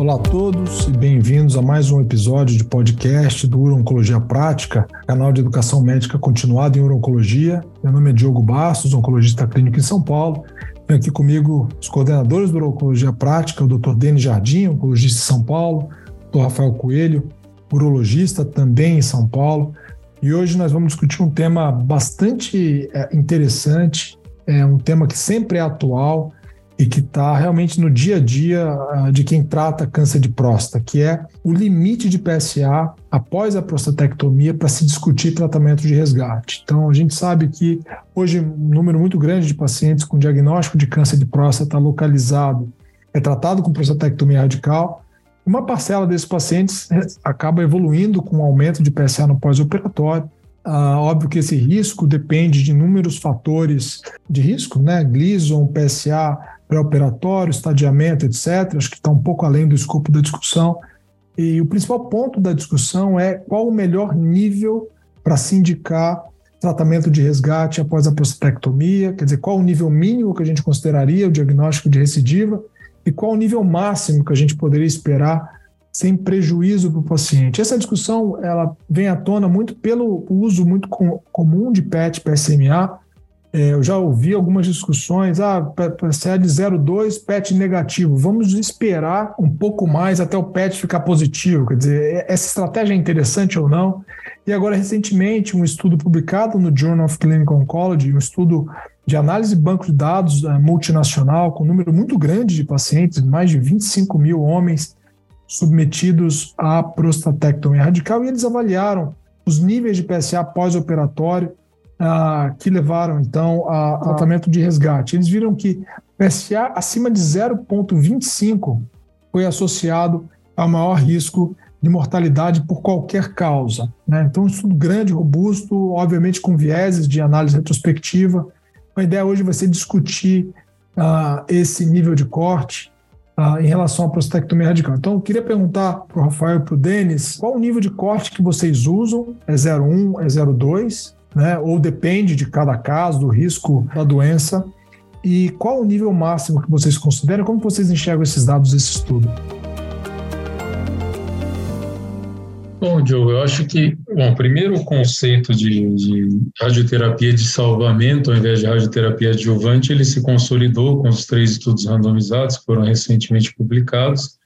Olá a todos e bem-vindos a mais um episódio de podcast do Urologia Prática, canal de educação médica continuada em urologia. Meu nome é Diogo Bastos, oncologista clínico em São Paulo. Tenho aqui comigo os coordenadores do Urologia Prática, o Dr. Denis Jardim, oncologista em São Paulo, o Dr. Rafael Coelho, urologista também em São Paulo. E hoje nós vamos discutir um tema bastante é, interessante, é um tema que sempre é atual e que está realmente no dia a dia uh, de quem trata câncer de próstata, que é o limite de PSA após a prostatectomia para se discutir tratamento de resgate. Então, a gente sabe que hoje um número muito grande de pacientes com diagnóstico de câncer de próstata localizado é tratado com prostatectomia radical. Uma parcela desses pacientes acaba evoluindo com um aumento de PSA no pós-operatório. Ah, óbvio que esse risco depende de inúmeros fatores de risco, né? Gleason, PSA, pré-operatório, estadiamento, etc. Acho que está um pouco além do escopo da discussão. E o principal ponto da discussão é qual o melhor nível para se indicar tratamento de resgate após a prostatectomia, quer dizer, qual o nível mínimo que a gente consideraria o diagnóstico de recidiva e qual o nível máximo que a gente poderia esperar sem prejuízo para o paciente. Essa discussão ela vem à tona muito pelo uso muito com, comum de PET, PSMA, é, eu já ouvi algumas discussões, ah, PSA de 0,2, PET negativo. Vamos esperar um pouco mais até o PET ficar positivo. Quer dizer, essa estratégia é interessante ou não? E agora, recentemente, um estudo publicado no Journal of Clinical Oncology, um estudo de análise de banco de dados uh, multinacional, com um número muito grande de pacientes, mais de 25 mil homens submetidos à prostatectomia radical, e eles avaliaram os níveis de PSA pós-operatório ah, que levaram então a tratamento de resgate. Eles viram que PSA acima de 0,25 foi associado a maior risco de mortalidade por qualquer causa. Né? Então, um estudo grande, robusto, obviamente com vieses de análise retrospectiva. A ideia hoje vai ser discutir uh, esse nível de corte uh, em relação à prostatectomia radical. Então, eu queria perguntar para o Rafael e para o Denis qual o nível de corte que vocês usam? É 0,1, é 0,2? Né? ou depende de cada caso, do risco da doença. E qual o nível máximo que vocês consideram? Como vocês enxergam esses dados desse estudo? Bom, Diogo, eu acho que, bom, primeiro o conceito de, de, radioterapia de salvamento ao invés de radioterapia adjuvante, ele se consolidou com os três estudos randomizados que foram recentemente publicados,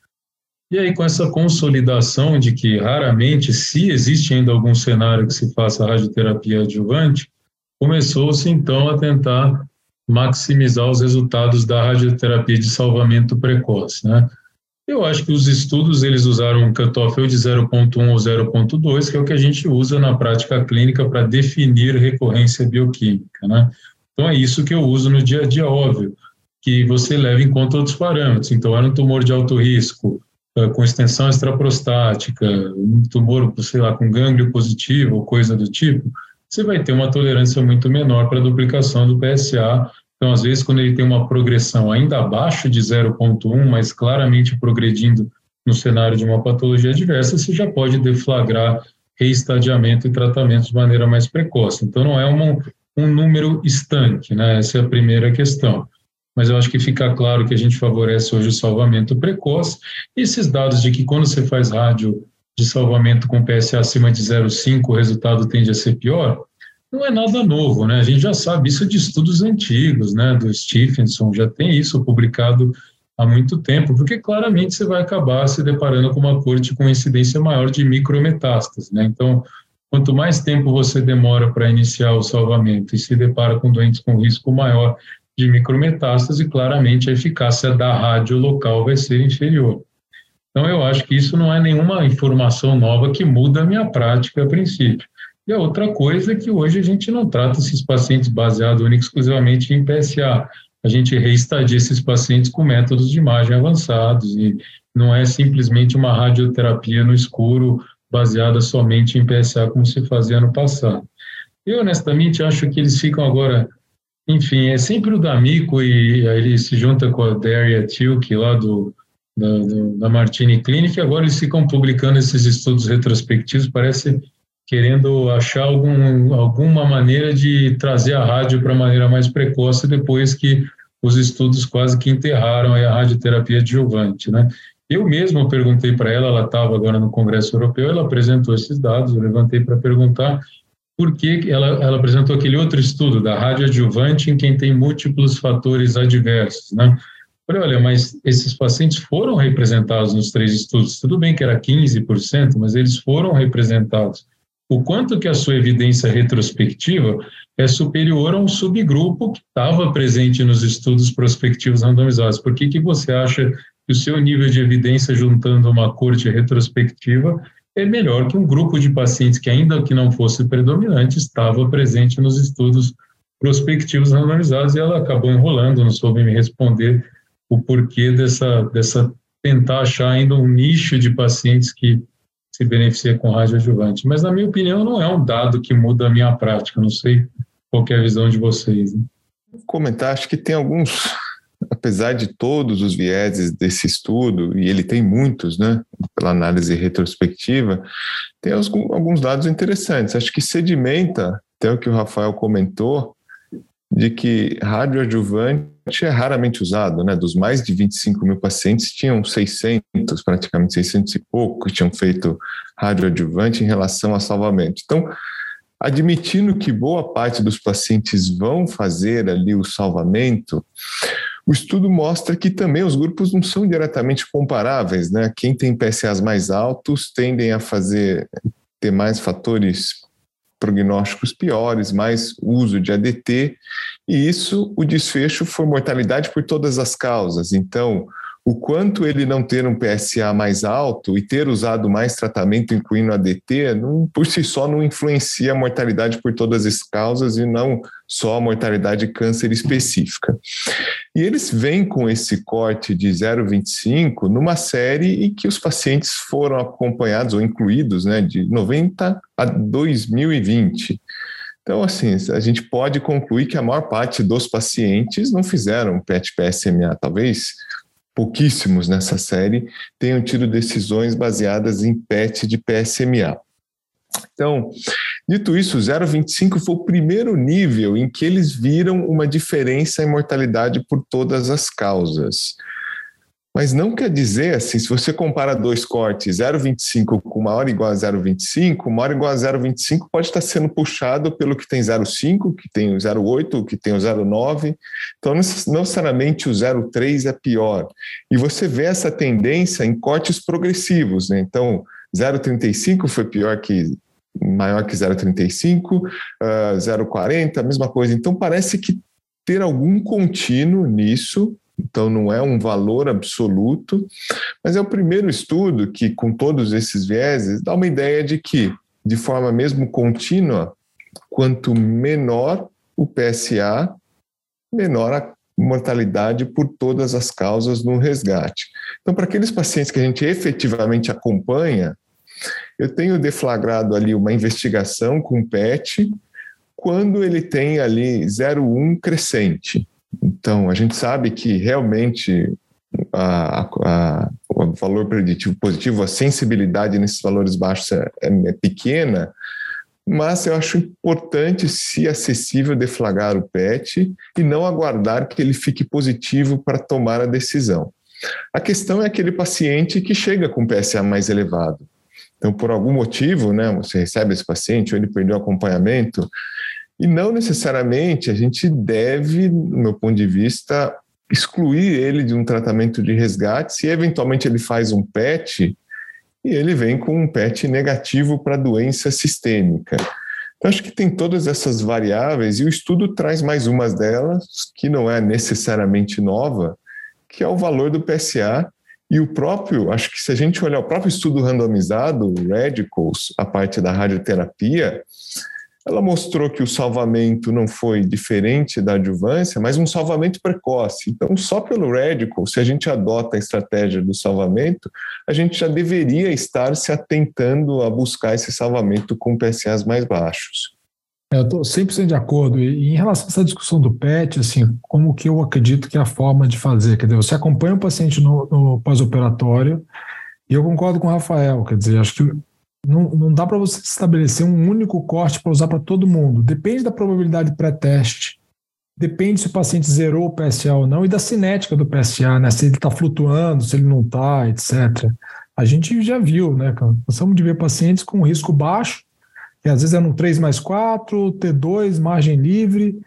e aí, com essa consolidação de que raramente, se existe ainda algum cenário que se faça radioterapia adjuvante, começou-se então a tentar maximizar os resultados da radioterapia de salvamento precoce, né? Eu acho que os estudos eles usaram um cutoff de 0.1 ou 0.2, que é o que a gente usa na prática clínica para definir recorrência bioquímica, né? Então é isso que eu uso no dia a dia, óbvio, que você leva em conta outros parâmetros. Então, era um tumor de alto risco, com extensão extraprostática, um tumor, sei lá, com gânglio positivo ou coisa do tipo, você vai ter uma tolerância muito menor para a duplicação do PSA. Então, às vezes, quando ele tem uma progressão ainda abaixo de 0,1, mas claramente progredindo no cenário de uma patologia adversa, você já pode deflagrar reestadiamento e tratamento de maneira mais precoce. Então, não é uma, um número estanque, né? Essa é a primeira questão mas eu acho que fica claro que a gente favorece hoje o salvamento precoce. Esses dados de que quando você faz rádio de salvamento com PSA acima de 0,5, o resultado tende a ser pior, não é nada novo, né? A gente já sabe isso de estudos antigos, né? Do Stephenson, já tem isso publicado há muito tempo, porque claramente você vai acabar se deparando com uma corte com incidência maior de micrometástase, né? Então, quanto mais tempo você demora para iniciar o salvamento e se depara com doentes com risco maior de micrometástase, claramente a eficácia da rádio local vai ser inferior. Então, eu acho que isso não é nenhuma informação nova que muda a minha prática a princípio. E a outra coisa é que hoje a gente não trata esses pacientes baseados exclusivamente em PSA. A gente reestadia esses pacientes com métodos de imagem avançados e não é simplesmente uma radioterapia no escuro baseada somente em PSA como se fazia no passado. Eu, honestamente, acho que eles ficam agora enfim, é sempre o D'Amico e aí ele se junta com a Daria Tilke lá do, da, do, da Martini Clinic, agora eles ficam publicando esses estudos retrospectivos, parece querendo achar algum, alguma maneira de trazer a rádio para maneira mais precoce depois que os estudos quase que enterraram a radioterapia adjuvante, né? Eu mesmo perguntei para ela, ela estava agora no Congresso Europeu, ela apresentou esses dados, eu levantei para perguntar por que ela, ela apresentou aquele outro estudo da rádio adjuvante em quem tem múltiplos fatores adversos, né? Falei, olha, mas esses pacientes foram representados nos três estudos. Tudo bem que era 15%, mas eles foram representados. O quanto que a sua evidência retrospectiva é superior a um subgrupo que estava presente nos estudos prospectivos randomizados. Por que, que você acha que o seu nível de evidência juntando uma corte retrospectiva é melhor que um grupo de pacientes que, ainda que não fosse predominante, estava presente nos estudos prospectivos randomizados e ela acabou enrolando, não soube me responder o porquê dessa, dessa tentar achar ainda um nicho de pacientes que se beneficia com radioadjuvante. Mas, na minha opinião, não é um dado que muda a minha prática. Não sei qual é a visão de vocês. Né? Comentar, acho que tem alguns, apesar de todos os vieses desse estudo, e ele tem muitos, né, pela análise retrospectiva, tem alguns dados interessantes. Acho que sedimenta, até o que o Rafael comentou, de que radioadjuvante é raramente usado, né? Dos mais de 25 mil pacientes, tinham 600, praticamente 600 e pouco, que tinham feito radioadjuvante em relação a salvamento. Então, admitindo que boa parte dos pacientes vão fazer ali o salvamento, o estudo mostra que também os grupos não são diretamente comparáveis, né? Quem tem PSAs mais altos tendem a fazer ter mais fatores prognósticos piores, mais uso de ADT, e isso, o desfecho foi mortalidade por todas as causas. Então, o quanto ele não ter um PSA mais alto e ter usado mais tratamento, incluindo ADT, não, por si só não influencia a mortalidade por todas as causas e não só a mortalidade de câncer específica. E eles vêm com esse corte de 0,25 numa série em que os pacientes foram acompanhados ou incluídos né, de 90 a 2020. Então, assim, a gente pode concluir que a maior parte dos pacientes não fizeram PET-PSMA, talvez pouquíssimos nessa série tenham tido decisões baseadas em PET de PSMA. Então, dito isso, o 0,25 foi o primeiro nível em que eles viram uma diferença em mortalidade por todas as causas. Mas não quer dizer assim, se você compara dois cortes 0,25 com maior ou igual a 0,25, maior ou igual a 0,25 pode estar sendo puxado pelo que tem 0,5, que tem o 0,8, que tem o 0,9. Então, não necessariamente o 0,3 é pior. E você vê essa tendência em cortes progressivos. Né? Então, 0,35 foi pior que maior que 0,35, uh, 0,40, a mesma coisa. Então, parece que ter algum contínuo nisso então não é um valor absoluto, mas é o primeiro estudo que, com todos esses vieses, dá uma ideia de que, de forma mesmo contínua, quanto menor o PSA, menor a mortalidade por todas as causas no resgate. Então, para aqueles pacientes que a gente efetivamente acompanha, eu tenho deflagrado ali uma investigação com PET quando ele tem ali 0,1 crescente. Então, a gente sabe que realmente a, a, o valor preditivo positivo, a sensibilidade nesses valores baixos é, é, é pequena, mas eu acho importante, se acessível, deflagrar o PET e não aguardar que ele fique positivo para tomar a decisão. A questão é aquele paciente que chega com PSA mais elevado. Então, por algum motivo, né, você recebe esse paciente ou ele perdeu o acompanhamento, e não necessariamente a gente deve, no meu ponto de vista, excluir ele de um tratamento de resgate se eventualmente ele faz um PET e ele vem com um PET negativo para doença sistêmica. Então, acho que tem todas essas variáveis e o estudo traz mais umas delas, que não é necessariamente nova, que é o valor do PSA e o próprio, acho que se a gente olhar o próprio estudo randomizado, o Radicals, a parte da radioterapia, ela mostrou que o salvamento não foi diferente da adjuvância, mas um salvamento precoce. Então, só pelo Radical, se a gente adota a estratégia do salvamento, a gente já deveria estar se atentando a buscar esse salvamento com PSAs mais baixos. É, eu estou 100% de acordo. E em relação a essa discussão do PET, assim, como que eu acredito que é a forma de fazer? Quer dizer, você acompanha o paciente no, no pós-operatório, e eu concordo com o Rafael, quer dizer, acho que não, não dá para você estabelecer um único corte para usar para todo mundo. Depende da probabilidade pré-teste. depende se o paciente zerou o PSA ou não e da cinética do PSA, né? Se ele está flutuando, se ele não está, etc. A gente já viu, né? Cansamos de ver pacientes com risco baixo, que às vezes é no 3 mais 4, T2, margem livre,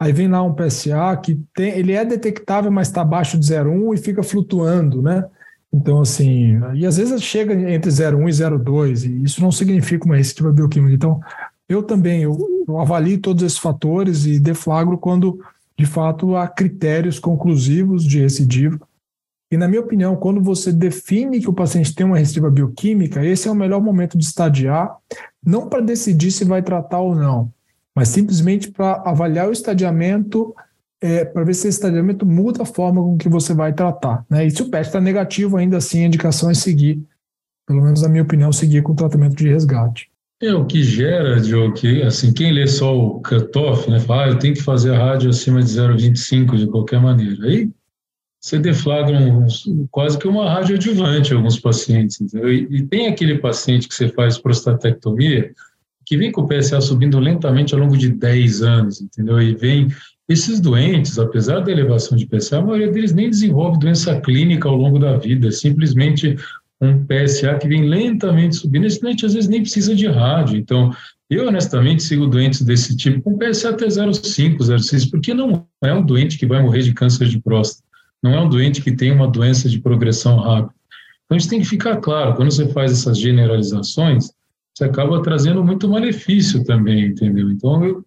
aí vem lá um PSA que tem, ele é detectável, mas está abaixo de 0,1 e fica flutuando, né? Então, assim, e às vezes chega entre 0,1 e 0,2, e isso não significa uma recidiva bioquímica. Então, eu também, eu, eu avalio todos esses fatores e deflagro quando, de fato, há critérios conclusivos de recidiva. E, na minha opinião, quando você define que o paciente tem uma recidiva bioquímica, esse é o melhor momento de estadiar, não para decidir se vai tratar ou não, mas simplesmente para avaliar o estadiamento, é, para ver se esse estadiamento muda a forma com que você vai tratar. Né? E se o PET está negativo, ainda assim a indicação é seguir, pelo menos na minha opinião, seguir com o tratamento de resgate. É o que gera, Diogo, que assim, quem lê só o cutoff, né, fala, ah, eu tenho que fazer a rádio acima de 0,25 de qualquer maneira. Aí você deflagra um, quase que uma rádio adjuvante alguns pacientes. E, e, tem aquele paciente que você faz prostatectomia que vem com o PSA subindo lentamente ao longo de 10 anos, entendeu? E vem esses doentes, apesar da elevação de PSA, a maioria deles nem desenvolve doença clínica ao longo da vida, é simplesmente um PSA que vem lentamente subindo. Esse doente às vezes nem precisa de rádio. Então, eu honestamente sigo doentes desse tipo com PSA até 0,5, 0,6, porque não é um doente que vai morrer de câncer de próstata. Não é um doente que tem uma doença de progressão rápida. Então, isso tem que ficar claro. Quando você faz essas generalizações, você acaba trazendo muito malefício também, entendeu? Então, eu,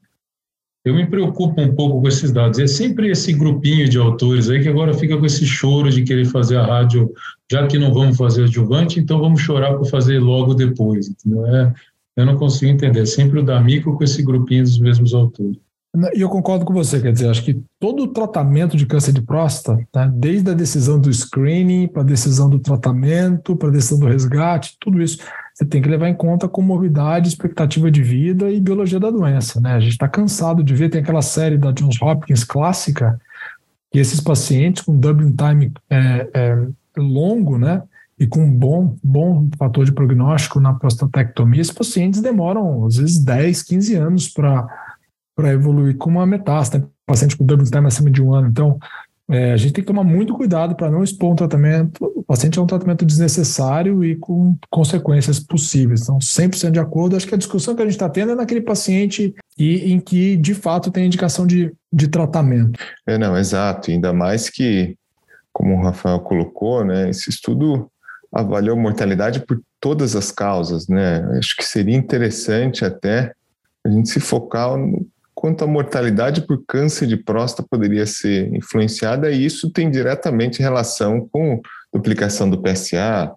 eu me preocupo um pouco com esses dados. É sempre esse grupinho de autores aí que agora fica com esse choro de querer fazer a rádio, já que não vamos fazer adjuvante, então vamos chorar por fazer logo depois. Entendeu? É, eu não consigo entender. É sempre o D'Amico com esse grupinho dos mesmos autores. E eu concordo com você, quer dizer, acho que todo o tratamento de câncer de próstata, né, desde a decisão do screening, para a decisão do tratamento, para a decisão do resgate, tudo isso, você tem que levar em conta comorbidade, expectativa de vida e biologia da doença. Né? A gente está cansado de ver, tem aquela série da Johns Hopkins clássica, que esses pacientes com doubling time é, é, longo, né, e com um bom, bom fator de prognóstico na prostatectomia, esses pacientes demoram, às vezes, 10, 15 anos para evoluir com uma metástase, né? paciente com double time acima de um ano. Então, é, a gente tem que tomar muito cuidado para não expor um tratamento. O paciente é um tratamento desnecessário e com consequências possíveis. Então, 100% de acordo. Acho que a discussão que a gente está tendo é naquele paciente e em que, de fato, tem indicação de, de tratamento. É, não, exato. Ainda mais que, como o Rafael colocou, né, esse estudo avaliou mortalidade por todas as causas, né? Acho que seria interessante até a gente se focar no quanto a mortalidade por câncer de próstata poderia ser influenciada, e isso tem diretamente relação com duplicação do PSA,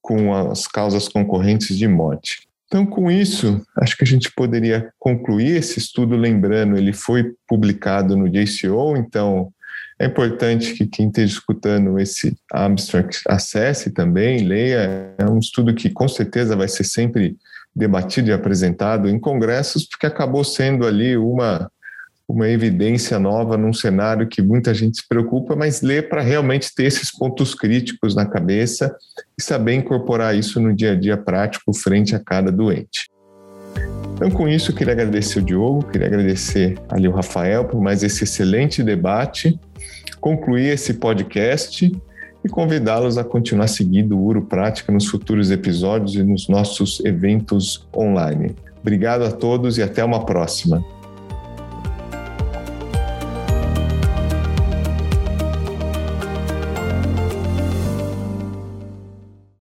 com as causas concorrentes de morte. Então, com isso, acho que a gente poderia concluir esse estudo, lembrando, ele foi publicado no JCO, então é importante que quem esteja escutando esse abstract acesse também, leia. É um estudo que com certeza vai ser sempre debatido e apresentado em congressos, porque acabou sendo ali uma, uma evidência nova num cenário que muita gente se preocupa, mas lê para realmente ter esses pontos críticos na cabeça e saber incorporar isso no dia a dia prático frente a cada doente. Então, com isso, eu queria agradecer o Diogo, queria agradecer ali o Rafael por mais esse excelente debate, concluir esse podcast e convidá-los a continuar seguindo o Uro Prática nos futuros episódios e nos nossos eventos online. Obrigado a todos e até uma próxima.